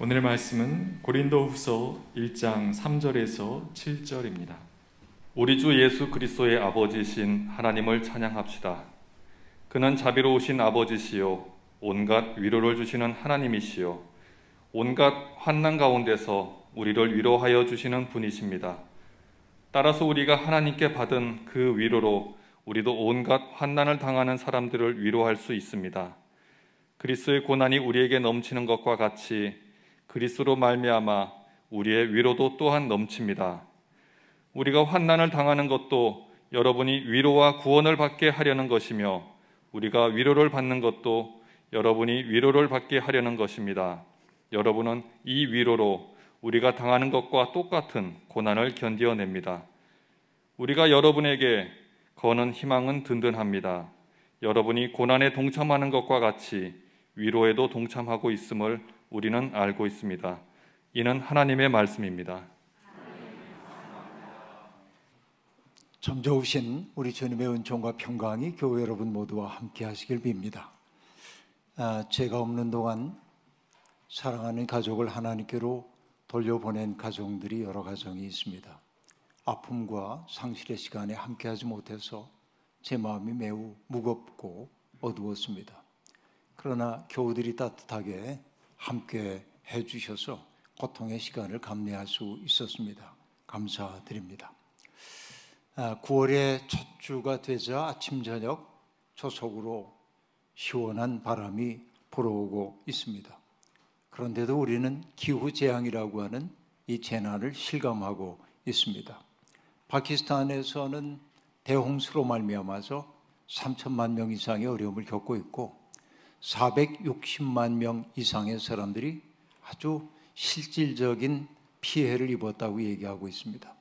오늘의 말씀은 고린도후서 1장 3절에서 7절입니다. 우리 주 예수 그리스도의 아버지신 하나님을 찬양합시다. 그는 자비로우신 아버지시요 온갖 위로를 주시는 하나님이시요 온갖 환난 가운데서 우리를 위로하여 주시는 분이십니다. 따라서 우리가 하나님께 받은 그 위로로 우리도 온갖 환난을 당하는 사람들을 위로할 수 있습니다. 그리스도의 고난이 우리에게 넘치는 것과 같이 그리스도로 말미암아 우리의 위로도 또한 넘칩니다. 우리가 환난을 당하는 것도 여러분이 위로와 구원을 받게 하려는 것이며 우리가 위로를 받는 것도 여러분이 위로를 받게 하려는 것입니다. 여러분은 이 위로로 우리가 당하는 것과 똑같은 고난을 견디어냅니다. 우리가 여러분에게 거는 희망은 든든합니다. 여러분이 고난에 동참하는 것과 같이 위로에도 동참하고 있음을 우리는 알고 있습니다. 이는 하나님의 말씀입니다. 점 좋으신 우리 주님의 은총과 평강이 교회 여러분 모두와 함께 하시길 빕니다. 아, 제가 없는 동안 사랑하는 가족을 하나님께로 돌려보낸 가정들이 여러 가정이 있습니다. 아픔과 상실의 시간에 함께하지 못해서 제 마음이 매우 무겁고 어두웠습니다. 그러나 교우들이 따뜻하게 함께 해 주셔서 고통의 시간을 감내할 수 있었습니다. 감사드립니다. 9월의 아, 첫 주가 되자 아침 저녁 초속으로 시원한 바람이 불어오고 있습니다. 그런데도 우리는 기후 재앙이라고 하는 이 재난을 실감하고 있습니다. 파키스탄에서는 대홍수로 말미암아서 3천만 명 이상의 어려움을 겪고 있고 460만 명 이상의 사람들이 아주 실질적인 피해를 입었다고 얘기하고 있습니다.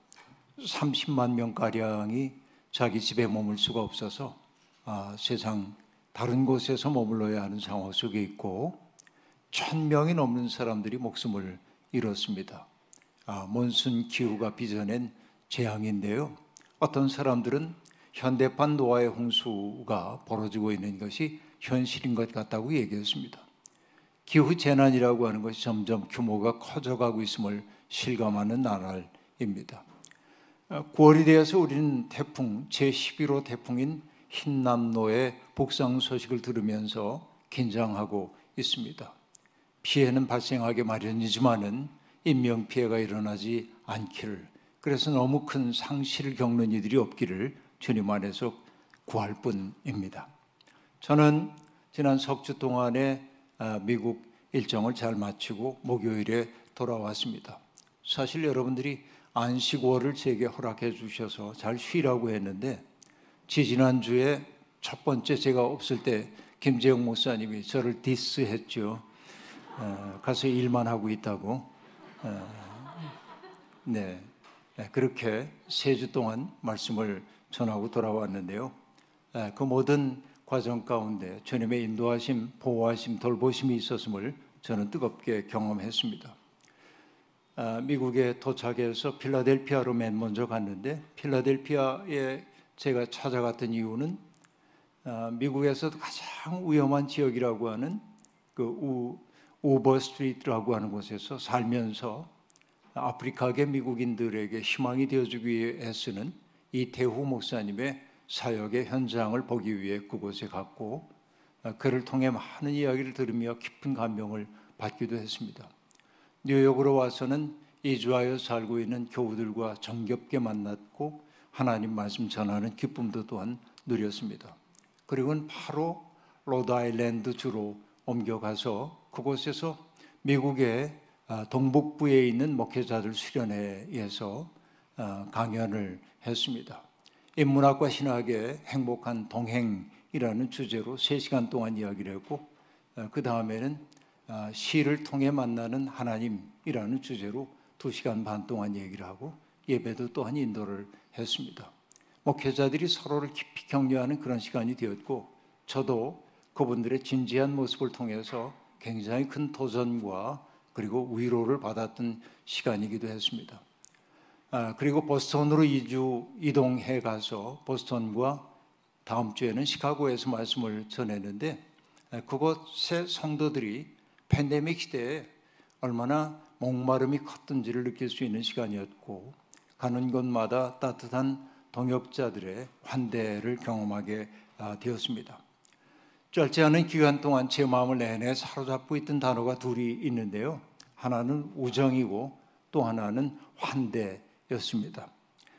30만 명가량이 자기 집에 머물 수가 없어서 아, 세상 다른 곳에서 머물러야 하는 상황 속에 있고 천 명이 넘는 사람들이 목숨을 잃었습니다. 아, 몬순 기후가 빚어낸 재앙인데요. 어떤 사람들은 현대판 노아의 홍수가 벌어지고 있는 것이 현실인 것 같다고 얘기했습니다. 기후 재난이라고 하는 것이 점점 규모가 커져가고 있음을 실감하는 나날입니다. 9월이 되어서 우리는 태풍 제11호 태풍인 흰남노의 복상 소식을 들으면서 긴장하고 있습니다. 피해는 발생하게 마련이지만은 인명 피해가 일어나지 않기를 그래서 너무 큰 상실을 겪는 이들이 없기를 주님 안에서 구할 뿐입니다. 저는 지난 석 주 동안에 아, 미국 일정을 잘 마치고 목요일에 돌아왔습니다. 사실 여러분들이 안식월을 제게 허락해 주셔서 잘 쉬라고 했는데 지지난주에 첫 번째 제가 없을 때 김재영 목사님이 저를 디스했죠. 어, 가서 일만 하고 있다고. 어, 네. 네, 그렇게 세 주 동안 말씀을 전하고 돌아왔는데요. 네, 그 모든 과정 가운데 주님의 인도하심, 보호하심, 돌보심이 있었음을 저는 뜨겁게 경험했습니다. 아, 미국에 도착해서 필라델피아로 맨 먼저 갔는데 필라델피아에 제가 찾아갔던 이유는 아, 미국에서도 가장 위험한 지역이라고 하는 그 우, 오버 스트리트라고 하는 곳에서 살면서 아프리카계 미국인들에게 희망이 되어주기 위해 애쓰는 이 대후 목사님의 사역의 현장을 보기 위해 그곳에 갔고 어, 그를 통해 많은 이야기를 들으며 깊은 감명을 받기도 했습니다. 뉴욕으로 와서는 이주하여 살고 있는 교우들과 정겹게 만났고 하나님 말씀 전하는 기쁨도 또한 누렸습니다. 그리고는 바로 로드아일랜드 주로 옮겨가서 그곳에서 미국의 어, 동북부에 있는 목회자들 수련회에서 어, 강연을 했습니다. 인문학과 신학의 행복한 동행이라는 주제로 3시간 동안 이야기를 했고 어, 그 다음에는 어, 시를 통해 만나는 하나님이라는 주제로 2시간 반 동안 얘기를 하고 예배도 또한 인도를 했습니다. 목회자들이 서로를 깊이 격려하는 그런 시간이 되었고 저도 그분들의 진지한 모습을 통해서 굉장히 큰 도전과 그리고 위로를 받았던 시간이기도 했습니다. 아, 그리고 보스턴으로 이주 이동해 가서 보스턴과 다음 주에는 시카고에서 말씀을 전했는데 아, 그곳의 성도들이 팬데믹 시대에 얼마나 목마름이 컸던지를 느낄 수 있는 시간이었고 가는 곳마다 따뜻한 동역자들의 환대를 경험하게 아, 되었습니다. 짧지 않은 기간 동안 제 마음을 내내 사로잡고 있던 단어가 둘이 있는데요. 하나는 우정이고 또 하나는 환대 였습니다.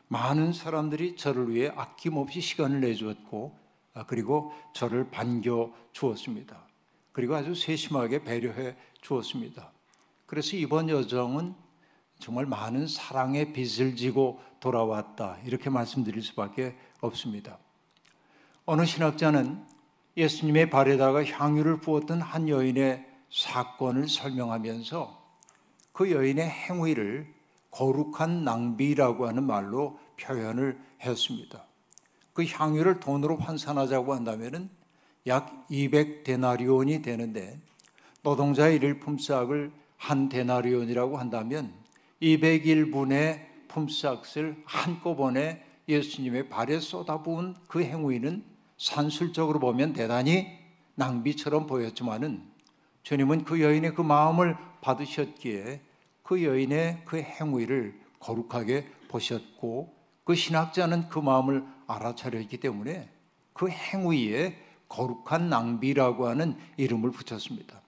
많은 사람들이 저를 위해 아낌없이 시간을 내주었고 아, 그리고 저를 반겨 주었습니다. 그리고 아주 세심하게 배려해 주었습니다. 그래서 이번 여정은 정말 많은 사랑의 빚을 지고 돌아왔다. 이렇게 말씀드릴 수밖에 없습니다. 어느 신학자는 예수님의 발에다가 향유를 부었던 한 여인의 사건을 설명하면서 그 여인의 행위를 거룩한 낭비라고 하는 말로 표현을 했습니다. 그 향유를 돈으로 환산하자고 한다면 약 200데나리온이 되는데 노동자의 일일 품삯을 한 데나리온이라고 한다면 201분의 품삯을 한꺼번에 예수님의 발에 쏟아부은 그 행위는 산술적으로 보면 대단히 낭비처럼 보였지만은 주님은 그 여인의 그 마음을 받으셨기에 그 여인의 그 행위를 거룩하게 보셨고 그 신학자는 그 마음을 알아차렸기 때문에 그 행위에 거룩한 낭비라고 하는 이름을 붙였습니다.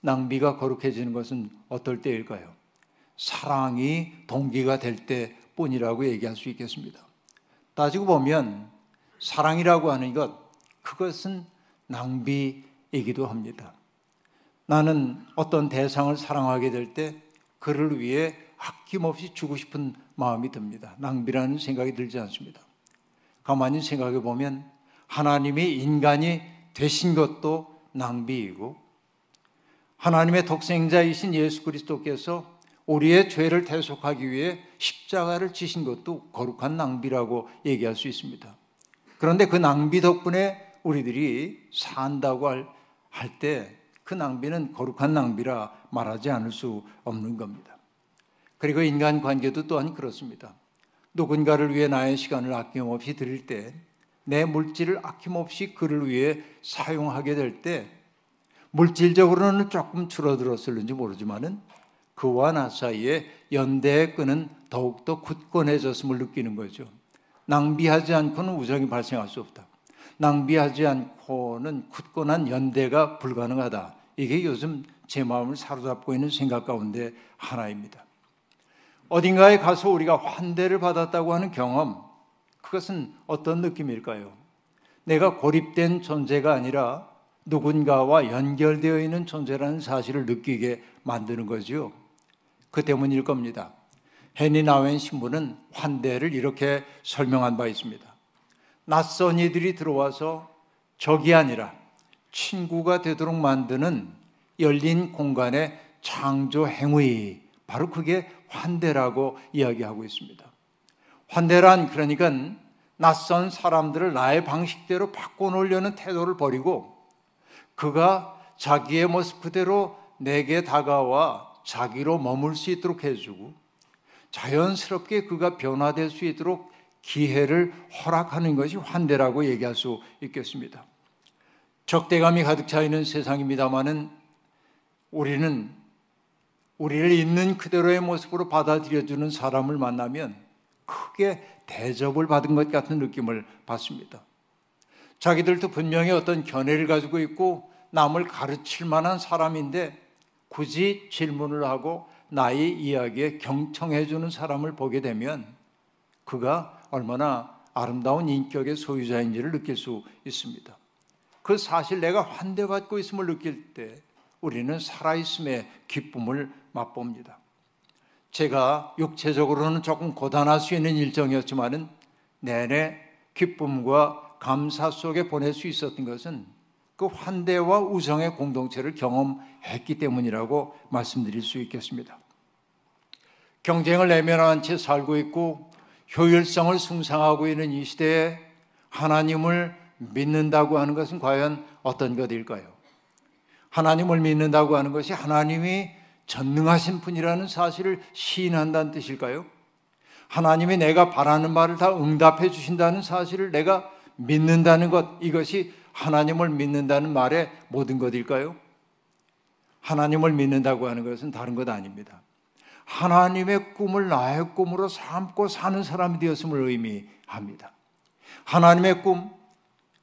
낭비가 거룩해지는 것은 어떨 때일까요? 사랑이 동기가 될 때뿐이라고 얘기할 수 있겠습니다. 따지고 보면 사랑이라고 하는 것, 그것은 낭비이기도 합니다. 나는 어떤 대상을 사랑하게 될 때 그를 위해 아낌없이 주고 싶은 마음이 듭니다. 낭비라는 생각이 들지 않습니다. 가만히 생각해 보면 하나님이 인간이 되신 것도 낭비이고 하나님의 독생자이신 예수 그리스도께서 우리의 죄를 대속하기 위해 십자가를 지신 것도 거룩한 낭비라고 얘기할 수 있습니다. 그런데 그 낭비 덕분에 우리들이 산다고 할 때 그 낭비는 거룩한 낭비라 말하지 않을 수 없는 겁니다. 그리고 인간 관계도 또한 그렇습니다. 누군가를 위해 나의 시간을 아낌없이 드릴 때, 내 물질을 아낌없이 그를 위해 사용하게 될 때, 물질적으로는 조금 줄어들었을는지 모르지만은 그와 나 사이에 연대의 끈은 더욱더 굳건해졌음을 느끼는 거죠. 낭비하지 않고는 우정이 발생할 수 없다. 낭비하지 않고는 굳건한 연대가 불가능하다. 이게 요즘 제 마음을 사로잡고 있는 생각 가운데 하나입니다. 어딘가에 가서 우리가 환대를 받았다고 하는 경험, 그것은 어떤 느낌일까요? 내가 고립된 존재가 아니라 누군가와 연결되어 있는 존재라는 사실을 느끼게 만드는 거죠. 그 때문일 겁니다. 헤니 나웬 신부는 환대를 이렇게 설명한 바 있습니다. 낯선 이들이 들어와서 적이 아니라 친구가 되도록 만드는 열린 공간의 창조 행위, 바로 그게 환대라고 이야기하고 있습니다. 환대란 그러니까 낯선 사람들을 나의 방식대로 바꿔놓으려는 태도를 버리고 그가 자기의 모습 그대로 내게 다가와 자기로 머물 수 있도록 해주고 자연스럽게 그가 변화될 수 있도록 기회를 허락하는 것이 환대라고 얘기할 수 있겠습니다. 적대감이 가득 차 있는 세상입니다만은 우리는 우리를 있는 그대로의 모습으로 받아들여주는 사람을 만나면 크게 대접을 받은 것 같은 느낌을 받습니다. 자기들도 분명히 어떤 견해를 가지고 있고 남을 가르칠 만한 사람인데 굳이 질문을 하고 나의 이야기에 경청해 주는 사람을 보게 되면 그가 얼마나 아름다운 인격의 소유자인지를 느낄 수 있습니다. 그 사실 내가 환대받고 있음을 느낄 때 우리는 살아있음의 기쁨을 맛봅니다. 제가 육체적으로는 조금 고단할 수 있는 일정이었지만은 내내 기쁨과 감사 속에 보낼 수 있었던 것은 그 환대와 우정의 공동체를 경험했기 때문이라고 말씀드릴 수 있겠습니다. 경쟁을 내면한 채 살고 있고 효율성을 숭상하고 있는 이 시대에 하나님을 믿는다고 하는 것은 과연 어떤 것일까요? 하나님을 믿는다고 하는 것이 하나님이 전능하신 분이라는 사실을 시인한다는 뜻일까요? 하나님이 내가 바라는 말을 다 응답해 주신다는 사실을 내가 믿는다는 것, 이것이 하나님을 믿는다는 말의 모든 것일까요? 하나님을 믿는다고 하는 것은 다른 것 아닙니다. 하나님의 꿈을 나의 꿈으로 삼고 사는 사람이 되었음을 의미합니다. 하나님의 꿈,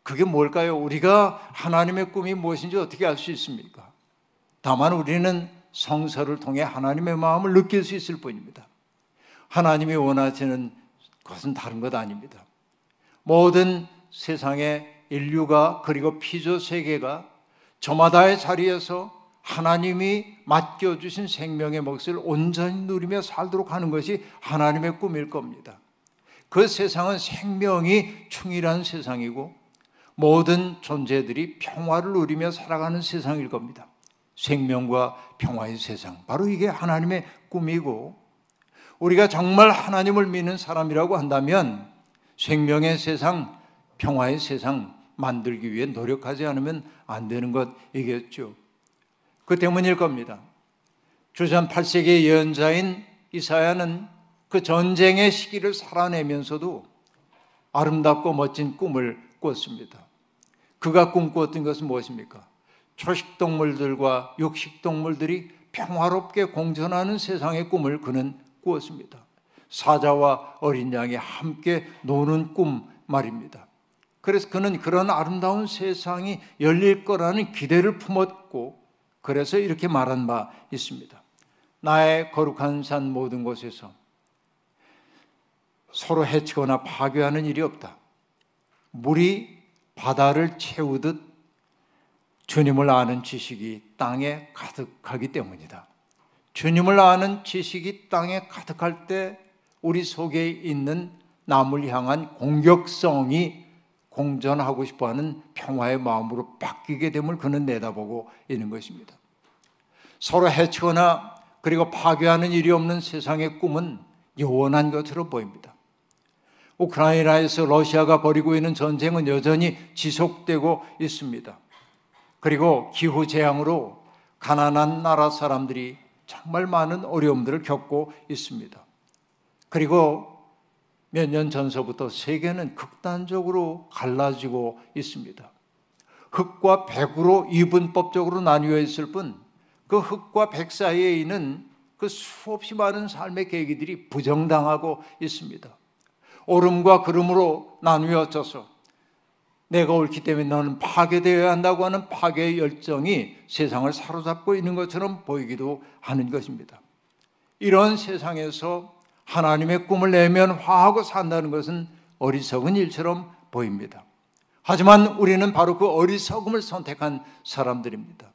그게 뭘까요? 우리가 하나님의 꿈이 무엇인지 어떻게 알 수 있습니까? 다만 우리는 성서를 통해 하나님의 마음을 느낄 수 있을 뿐입니다. 하나님이 원하시는 것은 다른 것 아닙니다. 모든 세상의 인류가 그리고 피조 세계가 저마다의 자리에서 하나님이 맡겨주신 생명의 몫을 온전히 누리며 살도록 하는 것이 하나님의 꿈일 겁니다. 그 세상은 생명이 충실한 세상이고 모든 존재들이 평화를 누리며 살아가는 세상일 겁니다. 생명과 평화의 세상. 바로 이게 하나님의 꿈이고 우리가 정말 하나님을 믿는 사람이라고 한다면 생명의 세상, 평화의 세상 만들기 위해 노력하지 않으면 안 되는 것이겠죠. 그 때문일 겁니다. 주전 8세기의 예언자인 이사야는 그 전쟁의 시기를 살아내면서도 아름답고 멋진 꿈을 꿨습니다. 그가 꿈꾸었던 것은 무엇입니까? 초식동물들과 육식동물들이 평화롭게 공존하는 세상의 꿈을 그는 꾸었습니다. 사자와 어린 양이 함께 노는 꿈 말입니다. 그래서 그는 그런 아름다운 세상이 열릴 거라는 기대를 품었고 그래서 이렇게 말한 바 있습니다. 나의 거룩한 산 모든 곳에서 서로 해치거나 파괴하는 일이 없다. 물이 바다를 채우듯 주님을 아는 지식이 땅에 가득하기 때문이다. 주님을 아는 지식이 땅에 가득할 때 우리 속에 있는 남을 향한 공격성이 공존하고 싶어 하는 평화의 마음으로 바뀌게 됨을 그는 내다보고 있는 것입니다. 서로 해치거나 그리고 파괴하는 일이 없는 세상의 꿈은 영원한 것으로 보입니다. 우크라이나에서 러시아가 벌이고 있는 전쟁은 여전히 지속되고 있습니다. 그리고 기후 재앙으로 가난한 나라 사람들이 정말 많은 어려움들을 겪고 있습니다. 그리고 몇 년 전서부터 세계는 극단적으로 갈라지고 있습니다. 흑과 백으로 이분법적으로 나뉘어 있을 뿐, 그 흑과 백 사이에 있는 그 수없이 많은 삶의 계기들이 부정당하고 있습니다. 오름과 구름으로 나누어져서 내가 옳기 때문에 너는 파괴되어야 한다고 하는 파괴의 열정이 세상을 사로잡고 있는 것처럼 보이기도 하는 것입니다. 이런 세상에서 하나님의 꿈을 내면 화하고 산다는 것은 어리석은 일처럼 보입니다. 하지만 우리는 바로 그 어리석음을 선택한 사람들입니다.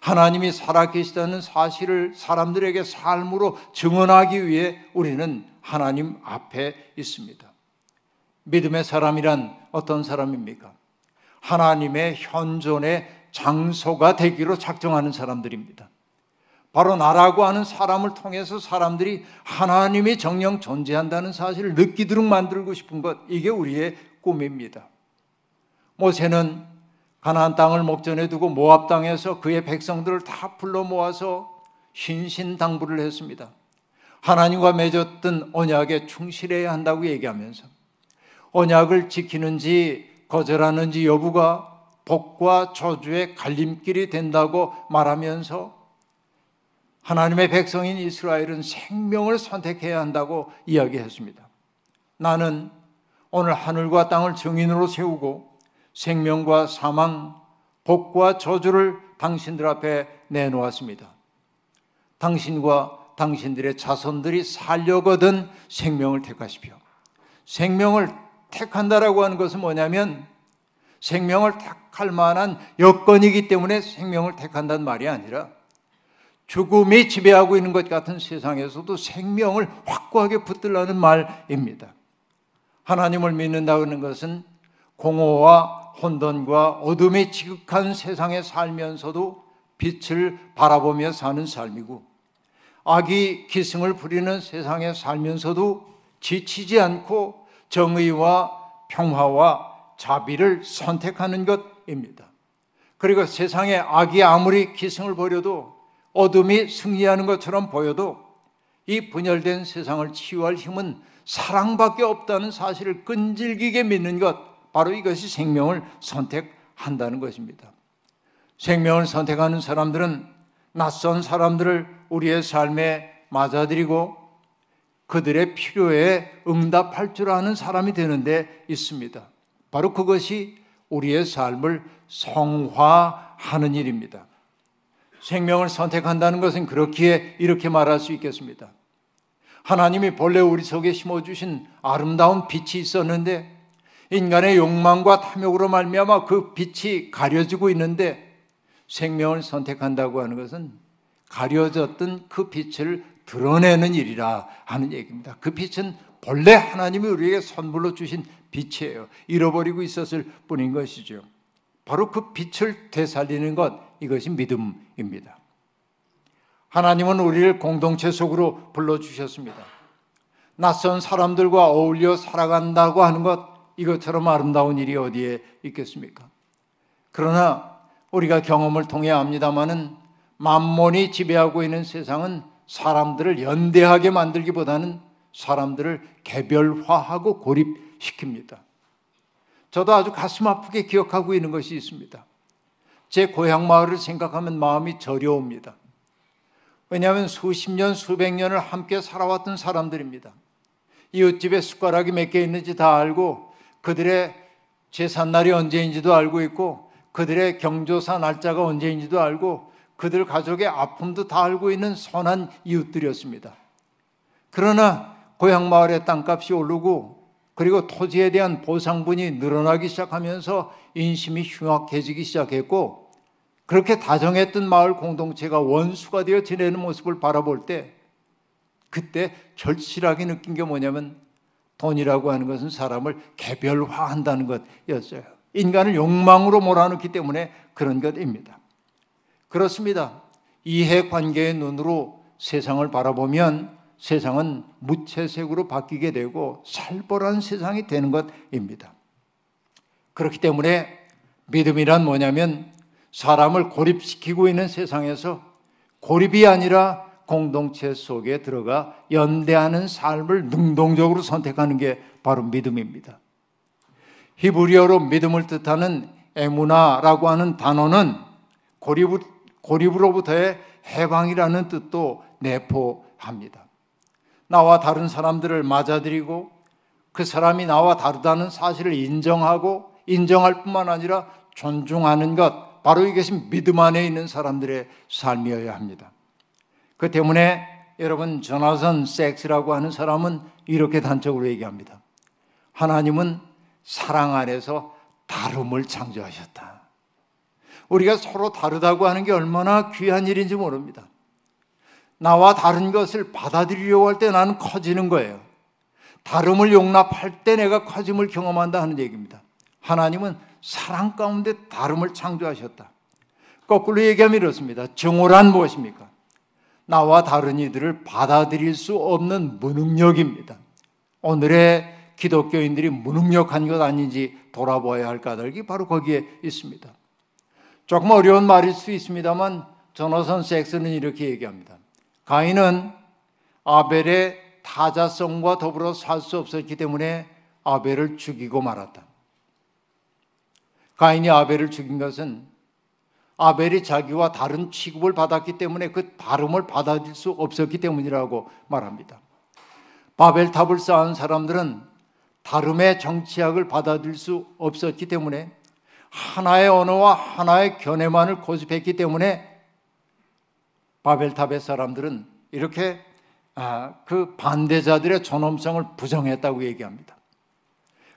하나님이 살아계시다는 사실을 사람들에게 삶으로 증언하기 위해 우리는 하나님 앞에 있습니다. 믿음의 사람이란 어떤 사람입니까? 하나님의 현존의 장소가 되기로 작정하는 사람들입니다. 바로 나라고 하는 사람을 통해서 사람들이 하나님이 정령 존재한다는 사실을 느끼도록 만들고 싶은 것, 이게 우리의 꿈입니다. 모세는 가나안 땅을 목전에 두고 모압 땅에서 그의 백성들을 다 불러 모아서 신신당부를 했습니다. 하나님과 맺었던 언약에 충실해야 한다고 얘기하면서 언약을 지키는지 거절하는지 여부가 복과 저주의 갈림길이 된다고 말하면서 하나님의 백성인 이스라엘은 생명을 선택해야 한다고 이야기했습니다. 나는 오늘 하늘과 땅을 증인으로 세우고 생명과 사망, 복과 저주를 당신들 앞에 내놓았습니다. 당신과 당신들의 자손들이 살려거든 생명을 택하십시오. 생명을 택한다라고 하는 것은 뭐냐면 생명을 택할 만한 여건이기 때문에 생명을 택한다는 말이 아니라 죽음이 지배하고 있는 것 같은 세상에서도 생명을 확고하게 붙들라는 말입니다. 하나님을 믿는다는 것은 공허와 혼돈과 어둠이 지극한 세상에 살면서도 빛을 바라보며 사는 삶이고 악이 기승을 부리는 세상에 살면서도 지치지 않고 정의와 평화와 자비를 선택하는 것입니다. 그리고 세상에 악이 아무리 기승을 벌여도 어둠이 승리하는 것처럼 보여도 이 분열된 세상을 치유할 힘은 사랑밖에 없다는 사실을 끈질기게 믿는 것, 바로 이것이 생명을 선택한다는 것입니다. 생명을 선택하는 사람들은 낯선 사람들을 우리의 삶에 맞아들이고 그들의 필요에 응답할 줄 아는 사람이 되는데 있습니다. 바로 그것이 우리의 삶을 성화하는 일입니다. 생명을 선택한다는 것은 그렇기에 이렇게 말할 수 있겠습니다. 하나님이 본래 우리 속에 심어주신 아름다운 빛이 있었는데 인간의 욕망과 탐욕으로 말미암아 그 빛이 가려지고 있는데 생명을 선택한다고 하는 것은 가려졌던 그 빛을 드러내는 일이라 하는 얘기입니다. 그 빛은 본래 하나님이 우리에게 선물로 주신 빛이에요. 잃어버리고 있었을 뿐인 것이죠. 바로 그 빛을 되살리는 것, 이것이 믿음입니다. 하나님은 우리를 공동체 속으로 불러주셨습니다. 낯선 사람들과 어울려 살아간다고 하는 것, 이것처럼 아름다운 일이 어디에 있겠습니까? 그러나 우리가 경험을 통해 압니다마는 만몬이 지배하고 있는 세상은 사람들을 연대하게 만들기보다는 사람들을 개별화하고 고립시킵니다. 저도 아주 가슴 아프게 기억하고 있는 것이 있습니다. 제 고향 마을을 생각하면 마음이 저려옵니다. 왜냐하면 수십 년, 수백 년을 함께 살아왔던 사람들입니다. 이웃집에 숟가락이 몇 개 있는지 다 알고 그들의 제삿날이 언제인지도 알고 있고 그들의 경조사 날짜가 언제인지도 알고 그들 가족의 아픔도 다 알고 있는 선한 이웃들이었습니다. 그러나 고향 마을의 땅값이 오르고 그리고 토지에 대한 보상분이 늘어나기 시작하면서 인심이 흉악해지기 시작했고 그렇게 다정했던 마을 공동체가 원수가 되어 지내는 모습을 바라볼 때 그때 절실하게 느낀 게 뭐냐면 돈이라고 하는 것은 사람을 개별화한다는 것이었어요. 인간을 욕망으로 몰아넣기 때문에 그런 것입니다. 그렇습니다. 이해 관계의 눈으로 세상을 바라보면 세상은 무채색으로 바뀌게 되고 살벌한 세상이 되는 것입니다. 그렇기 때문에 믿음이란 뭐냐면 사람을 고립시키고 있는 세상에서 고립이 아니라 공동체 속에 들어가 연대하는 삶을 능동적으로 선택하는 게 바로 믿음입니다. 히브리어로 믿음을 뜻하는 에무나라고 하는 단어는 고립, 고립으로부터의 해방이라는 뜻도 내포합니다. 나와 다른 사람들을 맞아들이고 그 사람이 나와 다르다는 사실을 인정하고 인정할 뿐만 아니라 존중하는 것, 바로 이것이 믿음 안에 있는 사람들의 삶이어야 합니다. 그 때문에 여러분 조나선 섹스라고 하는 사람은 이렇게 단적으로 얘기합니다. 하나님은 사랑 안에서 다름을 창조하셨다. 우리가 서로 다르다고 하는 게 얼마나 귀한 일인지 모릅니다. 나와 다른 것을 받아들이려고 할 때 나는 커지는 거예요. 다름을 용납할 때 내가 커짐을 경험한다 하는 얘기입니다. 하나님은 사랑 가운데 다름을 창조하셨다. 거꾸로 얘기하면 이렇습니다. 정오란 무엇입니까? 나와 다른 이들을 받아들일 수 없는 무능력입니다. 오늘의 기독교인들이 무능력한 것 아닌지 돌아보아야 할 까닭이 바로 거기에 있습니다. 조금 어려운 말일 수 있습니다만 전호선 섹스는 이렇게 얘기합니다. 가인은 아벨의 타자성과 더불어 살 수 없었기 때문에 아벨을 죽이고 말았다. 가인이 아벨을 죽인 것은 아벨이 자기와 다른 취급을 받았기 때문에 그 다름을 받아들일 수 없었기 때문이라고 말합니다. 바벨탑을 쌓은 사람들은 다름의 정치학을 받아들일 수 없었기 때문에 하나의 언어와 하나의 견해만을 고집했기 때문에 바벨탑의 사람들은 이렇게 아, 그 반대자들의 존엄성을 부정했다고 얘기합니다.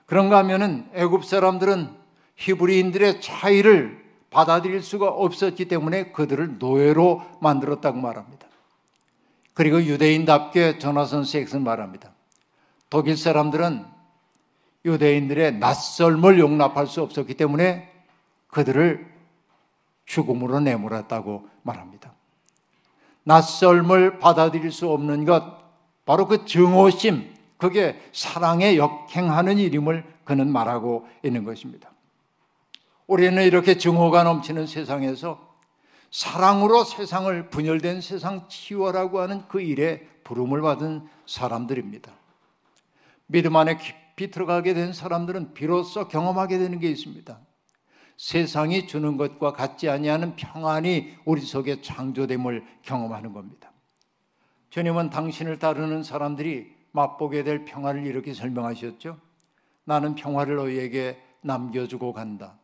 그런가 하면은 애굽 사람들은 히브리인들의 차이를 받아들일 수가 없었기 때문에 그들을 노예로 만들었다고 말합니다. 그리고 유대인답게 전화선 섹슨 말합니다. 독일 사람들은 유대인들의 낯설을 용납할 수 없었기 때문에 그들을 죽음으로 내몰았다고 말합니다. 낯설을 받아들일 수 없는 것, 바로 그 증오심, 그게 사랑에 역행하는 일임을 그는 말하고 있는 것입니다. 우리는 이렇게 증오가 넘치는 세상에서 사랑으로 세상을 분열된 세상 치유라고 하는 그 일에 부름을 받은 사람들입니다. 믿음 안에 깊이 들어가게 된 사람들은 비로소 경험하게 되는 게 있습니다. 세상이 주는 것과 같지 아니하는 평안이 우리 속에 창조됨을 경험하는 겁니다. 주님은 당신을 따르는 사람들이 맛보게 될 평화를 이렇게 설명하셨죠. 나는 평화를 너희에게 남겨주고 간다.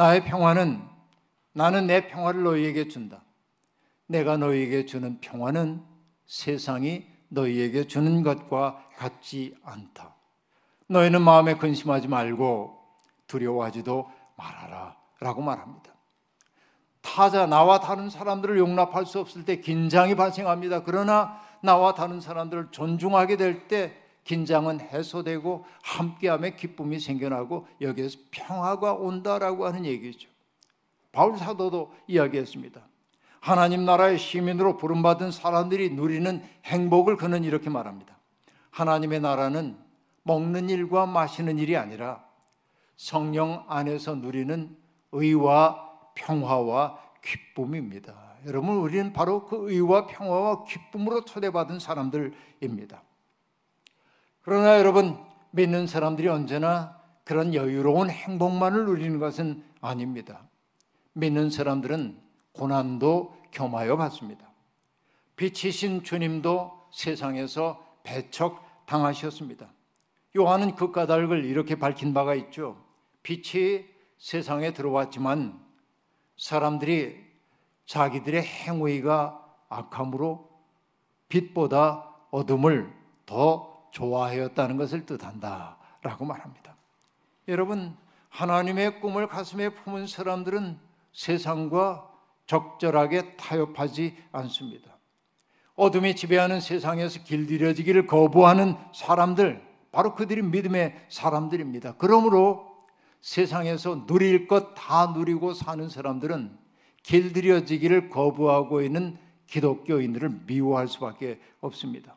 나의 평화는 나는 내 평화를 너희에게 준다. 내가 너희에게 주는 평화는 세상이 너희에게 주는 것과 같지 않다. 너희는 마음에 근심하지 말고 두려워하지도 말아라. 라고 말합니다. 타자, 나와 다른 사람들을 용납할 수 없을 때 긴장이 발생합니다. 그러나 나와 다른 사람들을 존중하게 될 때 긴장은 해소되고 함께함의 기쁨이 생겨나고 여기에서 평화가 온다라고 하는 얘기죠. 바울 사도도 이야기했습니다. 하나님 나라의 시민으로 부름받은 사람들이 누리는 행복을 그는 이렇게 말합니다. 하나님의 나라는 먹는 일과 마시는 일이 아니라 성령 안에서 누리는 의와 평화와 기쁨입니다. 여러분, 우리는 바로 그 의와 평화와 기쁨으로 초대받은 사람들입니다. 그러나 여러분, 믿는 사람들이 언제나 그런 여유로운 행복만을 누리는 것은 아닙니다. 믿는 사람들은 고난도 겸하여 받습니다. 빛이신 주님도 세상에서 배척 당하셨습니다. 요한은 그 까닭을 이렇게 밝힌 바가 있죠. 빛이 세상에 들어왔지만 사람들이 자기들의 행위가 악함으로 빛보다 어둠을 더 좋아하였다는 것을 뜻한다. 라고 말합니다. 여러분, 하나님의 꿈을 가슴에 품은 사람들은 세상과 적절하게 타협하지 않습니다. 어둠이 지배하는 세상에서 길들여지기를 거부하는 사람들, 바로 그들이 믿음의 사람들입니다. 그러므로 세상에서 누릴 것 다 누리고 사는 사람들은 길들여지기를 거부하고 있는 기독교인들을 미워할 수밖에 없습니다.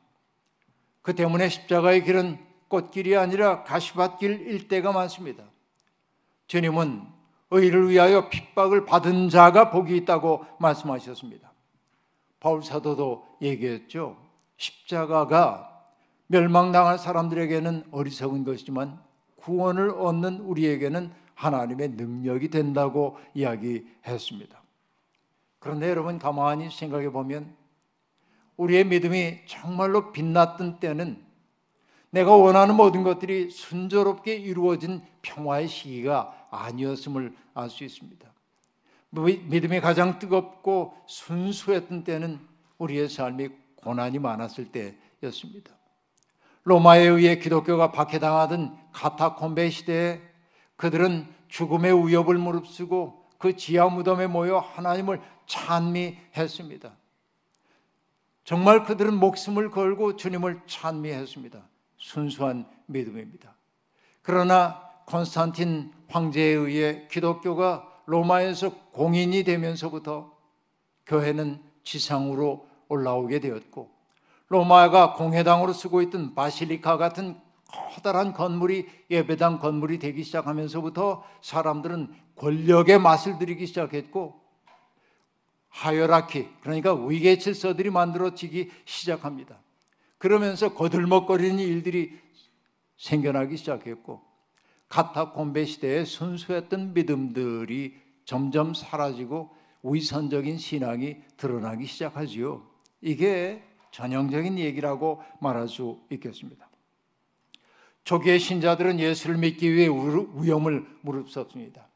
그 때문에 십자가의 길은 꽃길이 아니라 가시밭길 일대가 많습니다. 주님은 의를 위하여 핍박을 받은 자가 복이 있다고 말씀하셨습니다. 바울 사도도 얘기했죠. 십자가가 멸망당할 사람들에게는 어리석은 것이지만 구원을 얻는 우리에게는 하나님의 능력이 된다고 이야기했습니다. 그런데 여러분 가만히 생각해 보면 우리의 믿음이 정말로 빛났던 때는 내가 원하는 모든 것들이 순조롭게 이루어진 평화의 시기가 아니었음을 알 수 있습니다. 믿음이 가장 뜨겁고 순수했던 때는 우리의 삶이 고난이 많았을 때였습니다. 로마에 의해 기독교가 박해당하던 카타콤베 시대에 그들은 죽음의 위협을 무릅쓰고 그 지하 무덤에 모여 하나님을 찬미했습니다. 정말 그들은 목숨을 걸고 주님을 찬미했습니다. 순수한 믿음입니다. 그러나 콘스탄틴 황제에 의해 기독교가 로마에서 공인이 되면서부터 교회는 지상으로 올라오게 되었고 로마가 공회당으로 쓰고 있던 바실리카 같은 커다란 건물이 예배당 건물이 되기 시작하면서부터 사람들은 권력의 맛을 들이기 시작했고 하이라키 그러니까 위계 질서들이 만들어지기 시작합니다. 그러면서 거들먹거리는 일들이 생겨나기 시작했고 카타콤베 시대에 순수했던 믿음들이 점점 사라지고 위선적인 신앙이 드러나기 시작하지요. 이게 전형적인 얘기라고 말할 수 있겠습니다. 초기의 신자들은 예수를 믿기 위해 위험을 무릅썼습니다.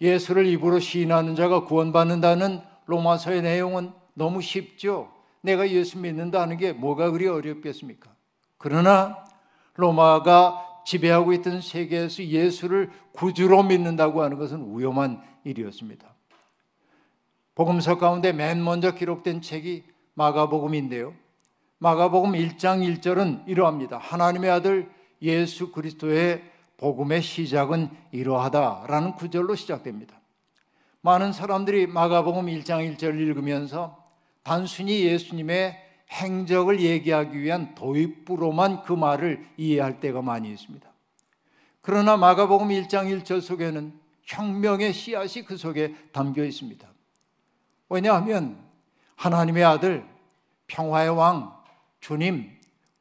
예수를 입으로 시인하는 자가 구원받는다는 로마서의 내용은 너무 쉽죠. 내가 예수 믿는다는 게 뭐가 그리 어렵겠습니까? 그러나 로마가 지배하고 있던 세계에서 예수를 구주로 믿는다고 하는 것은 위험한 일이었습니다. 복음서 가운데 맨 먼저 기록된 책이 마가복음인데요. 마가복음 1장 1절은 이러합니다. 하나님의 아들 예수 그리스도의 복음의 시작은 이러하다라는 구절로 시작됩니다. 많은 사람들이 마가복음 1장 1절을 읽으면서 단순히 예수님의 행적을 얘기하기 위한 도입부로만 그 말을 이해할 때가 많이 있습니다. 그러나 마가복음 1장 1절 속에는 혁명의 씨앗이 그 속에 담겨 있습니다. 왜냐하면 하나님의 아들, 평화의 왕, 주님,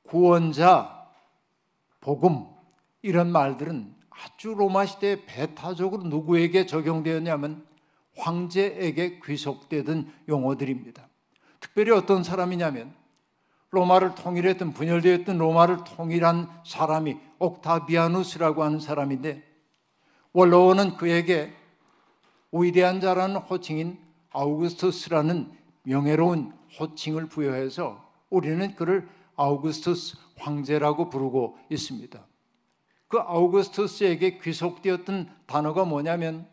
구원자, 복음 이런 말들은 아주 로마 시대에 배타적으로 누구에게 적용되었냐면 황제에게 귀속되던 용어들입니다. 특별히 어떤 사람이냐면 로마를 통일했던 분열되었던 로마를 통일한 사람이 옥타비아누스라고 하는 사람인데 원로원은 그에게 위대한 자라는 호칭인 아우구스투스라는 명예로운 호칭을 부여해서 우리는 그를 아우구스투스 황제라고 부르고 있습니다. 그 아우구스투스에게 귀속되었던 단어가 뭐냐면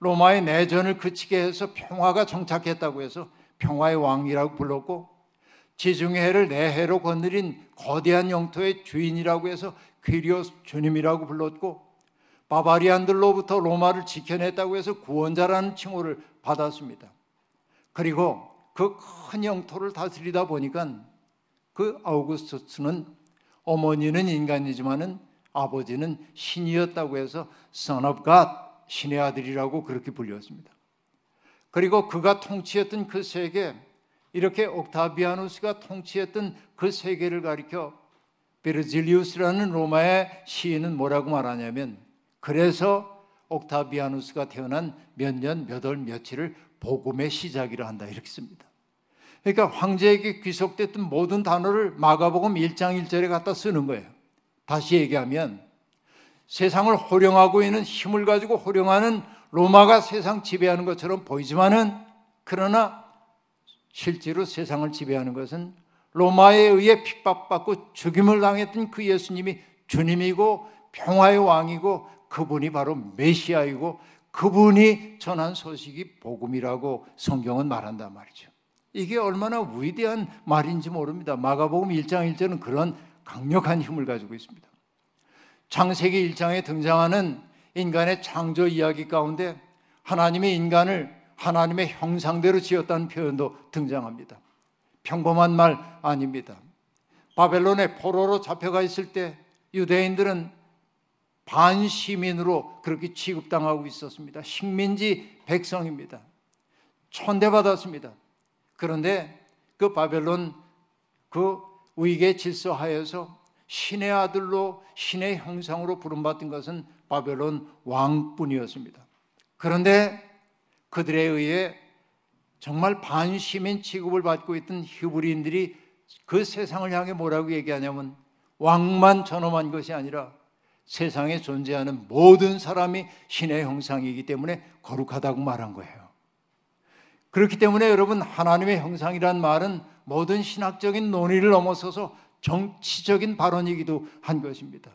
로마의 내전을 그치게 해서 평화가 정착했다고 해서 평화의 왕이라고 불렀고 지중해 해를 내해로 건드린 거대한 영토의 주인이라고 해서 퀴리오스 주님이라고 불렀고 바바리안들로부터 로마를 지켜냈다고 해서 구원자라는 칭호를 받았습니다. 그리고 그 큰 영토를 다스리다 보니까 그 아우구스투스는 어머니는 인간이지만은 아버지는 신이었다고 해서 Son of God, 신의 아들이라고 그렇게 불렸습니다. 그리고 그가 통치했던 그 세계, 이렇게 옥타비아누스가 통치했던 그 세계를 가리켜 베르질리우스라는 로마의 시인은 뭐라고 말하냐면 그래서 옥타비아누스가 태어난 몇 년, 몇 월, 며칠을 복음의 시작이라 한다 이렇게 씁니다. 그러니까 황제에게 귀속됐던 모든 단어를 마가복음 1장 1절에 갖다 쓰는 거예요. 다시 얘기하면 세상을 호령하고 있는 힘을 가지고 호령하는 로마가 세상 지배하는 것처럼 보이지만은 그러나 실제로 세상을 지배하는 것은 로마에 의해 핍박받고 죽임을 당했던 그 예수님이 주님이고 평화의 왕이고 그분이 바로 메시아이고 그분이 전한 소식이 복음이라고 성경은 말한단 말이죠. 이게 얼마나 위대한 말인지 모릅니다. 마가복음 1장 1절은 그런 강력한 힘을 가지고 있습니다. 창세기 1장에 등장하는 인간의 창조 이야기 가운데 하나님의 인간을 하나님의 형상대로 지었다는 표현도 등장합니다. 평범한 말 아닙니다. 바벨론의 포로로 잡혀가 있을 때 유대인들은 반시민으로 그렇게 취급당하고 있었습니다. 식민지 백성입니다. 천대받았습니다. 그런데 그 바벨론 그 위계 질서 하에서 신의 아들로 신의 형상으로 부름받은 것은 바벨론 왕뿐이었습니다. 그런데 그들에 의해 정말 반시민 취급을 받고 있던 히브리인들이 그 세상을 향해 뭐라고 얘기하냐면 왕만 전엄한 것이 아니라 세상에 존재하는 모든 사람이 신의 형상이기 때문에 거룩하다고 말한 거예요. 그렇기 때문에 여러분 하나님의 형상이란 말은 모든 신학적인 논의를 넘어서서 정치적인 발언이기도 한 것입니다.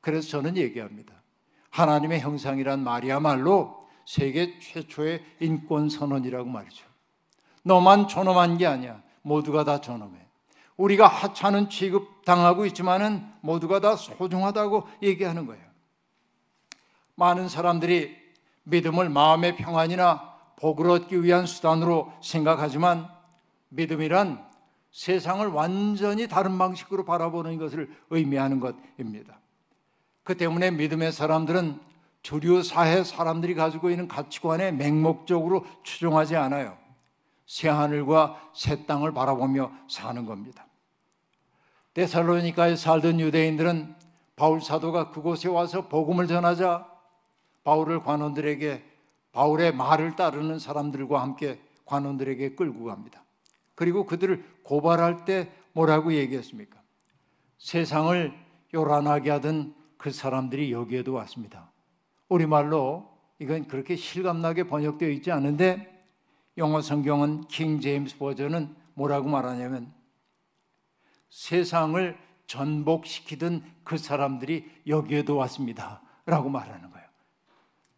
그래서 저는 얘기합니다. 하나님의 형상이란 말이야말로 세계 최초의 인권 선언이라고 말이죠. 너만 존엄한 게 아니야. 모두가 다 존엄해. 우리가 하찮은 취급 당하고 있지만은 모두가 다 소중하다고 얘기하는 거예요. 많은 사람들이 믿음을 마음의 평안이나 복을 얻기 위한 수단으로 생각하지만 믿음이란 세상을 완전히 다른 방식으로 바라보는 것을 의미하는 것입니다. 그 때문에 믿음의 사람들은 주류 사회 사람들이 가지고 있는 가치관에 맹목적으로 추종하지 않아요. 새 하늘과 새 땅을 바라보며 사는 겁니다. 데살로니카에 살던 유대인들은 바울 사도가 그곳에 와서 복음을 전하자 바울을 관원들에게 바울의 말을 따르는 사람들과 함께 관원들에게 끌고 갑니다. 그리고 그들을 고발할 때 뭐라고 얘기했습니까? 세상을 요란하게 하던 그 사람들이 여기에도 왔습니다. 우리말로 이건 그렇게 실감나게 번역되어 있지 않은데 영어 성경은 King James Version은 뭐라고 말하냐면 세상을 전복시키던 그 사람들이 여기에도 왔습니다. 라고 말하는 거예요.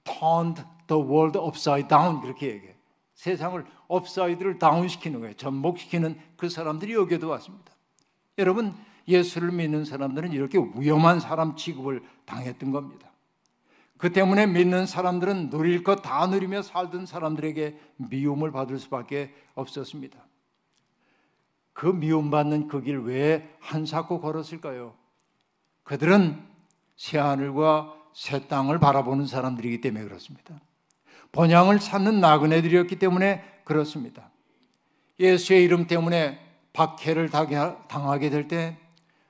Turned the world upside down 그렇게 얘기해요. 세상을 upside를 down시키는 거예요. 전복시키는 그 사람들이 여기에도 왔습니다. 여러분 예수를 믿는 사람들은 이렇게 위험한 사람 취급을 당했던 겁니다. 그 때문에 믿는 사람들은 누릴 것 다 누리며 살던 사람들에게 미움을 받을 수밖에 없었습니다. 그 미움받는 그길왜 한사코 걸었을까요? 그들은 새 하늘과 새 땅을 바라보는 사람들이기 때문에 그렇습니다. 번양을 찾는 나그네들이었기 때문에 그렇습니다. 예수의 이름 때문에 박해를 당하게 될 때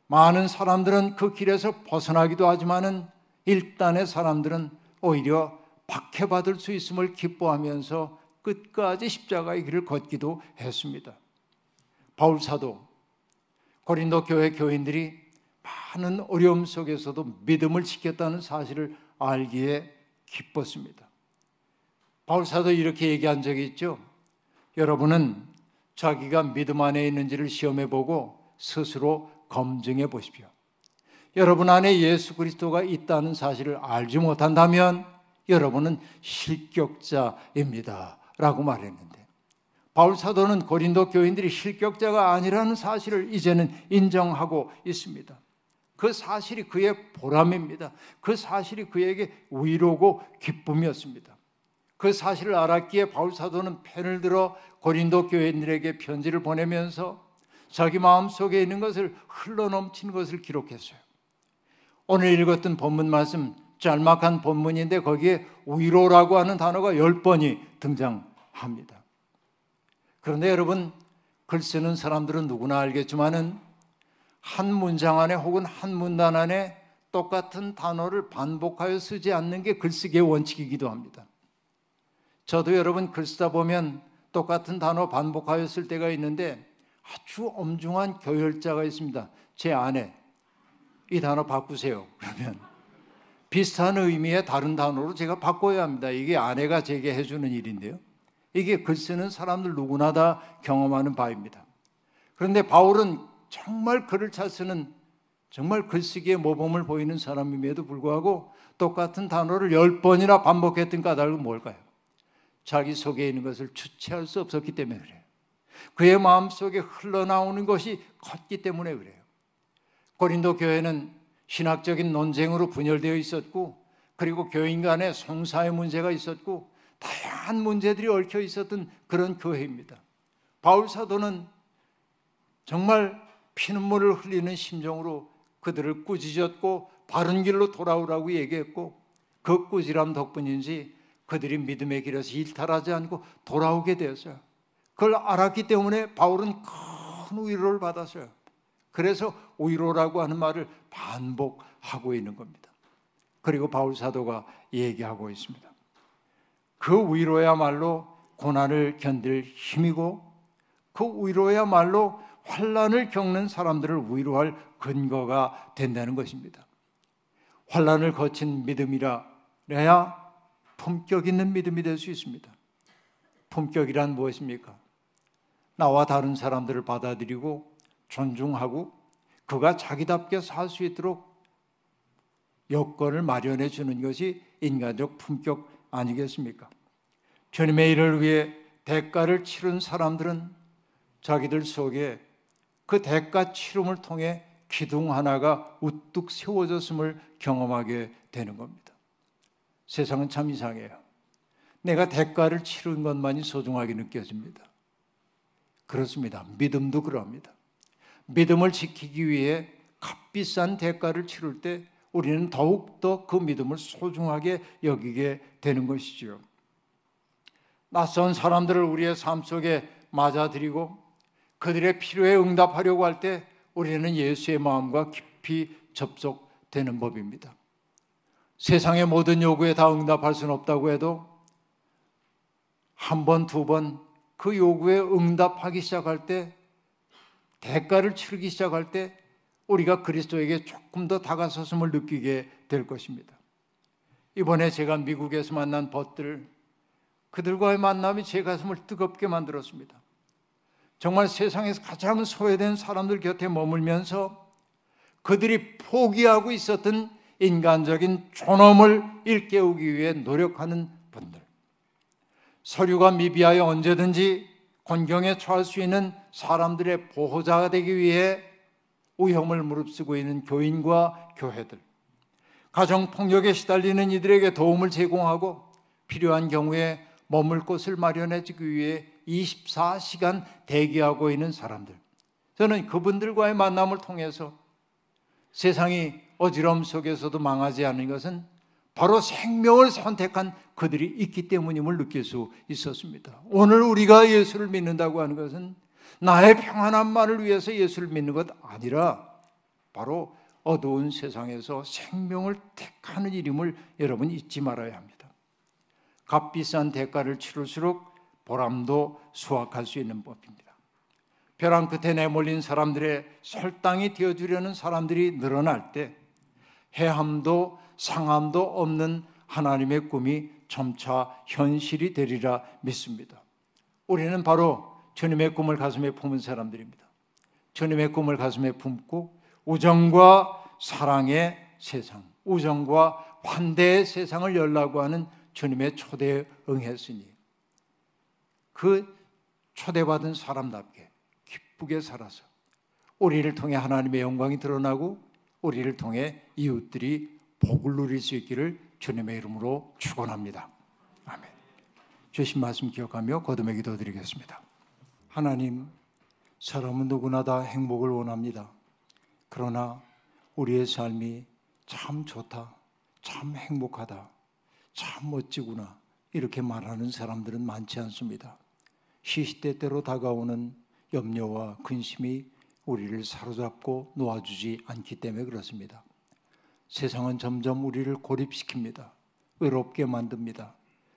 많은 사람들은 그 길에서 벗어나기도 하지만은 일단의 사람들은 오히려 박해받을 수 있음을 기뻐하면서 끝까지 십자가의 길을 걷기도 했습니다. 바울 사도 고린도 교회 교인들이 많은 어려움 속에서도 믿음을 지켰다는 사실을 알기에 기뻤습니다. 바울 사도 이렇게 얘기한 적이 있죠. 여러분은 자기가 믿음 안에 있는지를 시험해 보고 스스로 검증해 보십시오. 여러분 안에 예수 그리스도가 있다는 사실을 알지 못한다면 여러분은 실격자입니다. 라고 말했는데 바울 사도는 고린도 교인들이 실격자가 아니라는 사실을 이제는 인정하고 있습니다. 그 사실이 그의 보람입니다. 그 사실이 그에게 위로고 기쁨이었습니다. 그 사실을 알았기에 바울 사도는 펜을 들어 고린도 교인들에게 편지를 보내면서 자기 마음 속에 있는 것을 흘러넘치는 것을 기록했어요. 오늘 읽었던 본문 말씀 짤막한 본문인데 거기에 위로라고 하는 단어가 열 번이 등장합니다. 그런데 여러분 글 쓰는 사람들은 누구나 알겠지만은 한 문장 안에 혹은 한 문단 안에 똑같은 단어를 반복하여 쓰지 않는 게 글쓰기의 원칙이기도 합니다. 저도 여러분 글 쓰다 보면 똑같은 단어 반복하여 쓸 때가 있는데 아주 엄중한 교열자가 있습니다. 제 아내 이 단어 바꾸세요. 그러면 비슷한 의미의 다른 단어로 제가 바꿔야 합니다. 이게 아내가 제게 해주는 일인데요. 이게 글 쓰는 사람들 누구나 다 경험하는 바입니다. 그런데 바울은 정말 글을 잘 쓰는 정말 글쓰기에 모범을 보이는 사람임에도 불구하고 똑같은 단어를 열 번이나 반복했던 까닭은 뭘까요? 자기 속에 있는 것을 주체할 수 없었기 때문에 그래요. 그의 마음 속에 흘러나오는 것이 컸기 때문에 그래요. 고린도 교회는 신학적인 논쟁으로 분열되어 있었고, 그리고 교인 간의 송사의 문제가 있었고, 다양한 문제들이 얽혀 있었던 그런 교회입니다. 바울 사도는 정말 피눈물을 흘리는 심정으로 그들을 꾸짖었고 바른 길로 돌아오라고 얘기했고 그 꾸지람 덕분인지 그들이 믿음의 길에서 일탈하지 않고 돌아오게 되었어요. 그걸 알았기 때문에 바울은 큰 위로를 받았어요. 그래서 위로라고 하는 말을 반복하고 있는 겁니다. 그리고 바울 사도가 얘기하고 있습니다. 그 위로야말로 고난을 견딜 힘이고 그 위로야말로 환란을 겪는 사람들을 위로할 근거가 된다는 것입니다. 환란을 거친 믿음이라야 품격 있는 믿음이 될 수 있습니다. 품격이란 무엇입니까? 나와 다른 사람들을 받아들이고 존중하고 그가 자기답게 살 수 있도록 여건을 마련해 주는 것이 인간적 품격 아니겠습니까? 주님의 일을 위해 대가를 치른 사람들은 자기들 속에 그 대가 치름을 통해 기둥 하나가 우뚝 세워졌음을 경험하게 되는 겁니다. 세상은 참 이상해요. 내가 대가를 치른 것만이 소중하게 느껴집니다. 그렇습니다. 믿음도 그럽니다. 믿음을 지키기 위해 값비싼 대가를 치를 때 우리는 더욱더 그 믿음을 소중하게 여기게 되는 것이지요. 낯선 사람들을 우리의 삶 속에 맞아들이고 그들의 필요에 응답하려고 할 때 우리는 예수의 마음과 깊이 접속되는 법입니다. 세상의 모든 요구에 다 응답할 수는 없다고 해도 한 번, 두 번 그 요구에 응답하기 시작할 때 대가를 치르기 시작할 때 우리가 그리스도에게 조금 더 다가섰음을 느끼게 될 것입니다. 이번에 제가 미국에서 만난 벗들 그들과의 만남이 제 가슴을 뜨겁게 만들었습니다. 정말 세상에서 가장 소외된 사람들 곁에 머물면서 그들이 포기하고 있었던 인간적인 존엄을 일깨우기 위해 노력하는 분들. 서류가 미비하여 언제든지 곤경에 처할 수 있는 사람들의 보호자가 되기 위해 위험을 무릅쓰고 있는 교인과 교회들. 가정 폭력에 시달리는 이들에게 도움을 제공하고 필요한 경우에 머물 곳을 마련해 주기 위해 24시간 대기하고 있는 사람들. 저는 그분들과의 만남을 통해서 세상이 어지러움 속에서도 망하지 않는 것은 바로 생명을 선택한 그들이 있기 때문임을 느낄 수 있었습니다. 오늘 우리가 예수를 믿는다고 하는 것은 나의 평안함만을 위해서 예수를 믿는 것 아니라 바로 어두운 세상에서 생명을 택하는 일임을 여러분 잊지 말아야 합니다. 값비싼 대가를 치를수록 보람도 수확할 수 있는 법입니다. 벼랑 끝에 내몰린 사람들의 설당이 되어주려는 사람들이 늘어날 때 해함도 상함도 없는 하나님의 꿈이 점차 현실이 되리라 믿습니다. 우리는 바로 주님의 꿈을 가슴에 품은 사람들입니다. 주님의 꿈을 가슴에 품고 우정과 사랑의 세상, 우정과 환대의 세상을 열라고 하는 주님의 초대에 응했으니 그 초대받은 사람답게 기쁘게 살아서 우리를 통해 하나님의 영광이 드러나고 우리를 통해 이웃들이 복을 누릴 수 있기를 주님의 이름으로 축원합니다. 아멘. 주신 말씀 기억하며 거듭의 기도 드리겠습니다. 하나님, 사람은 누구나 다 행복을 원합니다. 그러나 우리의 삶이 참 좋다, 참 행복하다, 참 멋지구나 이렇게 말하는 사람들은 많지 않습니다. 시시때때로 다가오는 염려와 근심이 우리를 사로잡고 놓아주지 않기 때문에 그렇습니다. 세상은 점점 우리를 고립시킵니다. 외롭게 만듭니다.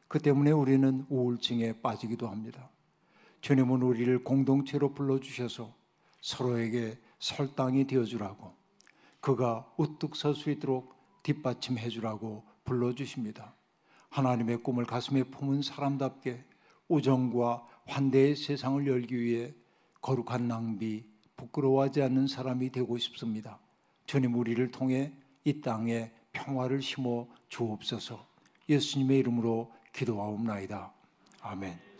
그 때문에 우리는 우울증에 빠지기도 합니다. 주님은 우리를 공동체로 불러주셔서 서로에게 설당이 되어주라고 그가 우뚝 설 수 있도록 뒷받침해 주라고 불러주십니다. 하나님의 꿈을 가슴에 품은 사람답게 우정과 환대의 세상을 열기 위해 거룩한 낭비, 부끄러워하지 않는 사람이 되고 싶습니다. 주님 우리를 통해 이 땅에 평화를 심어 주옵소서. 예수님의 이름으로 기도하옵나이다. 아멘.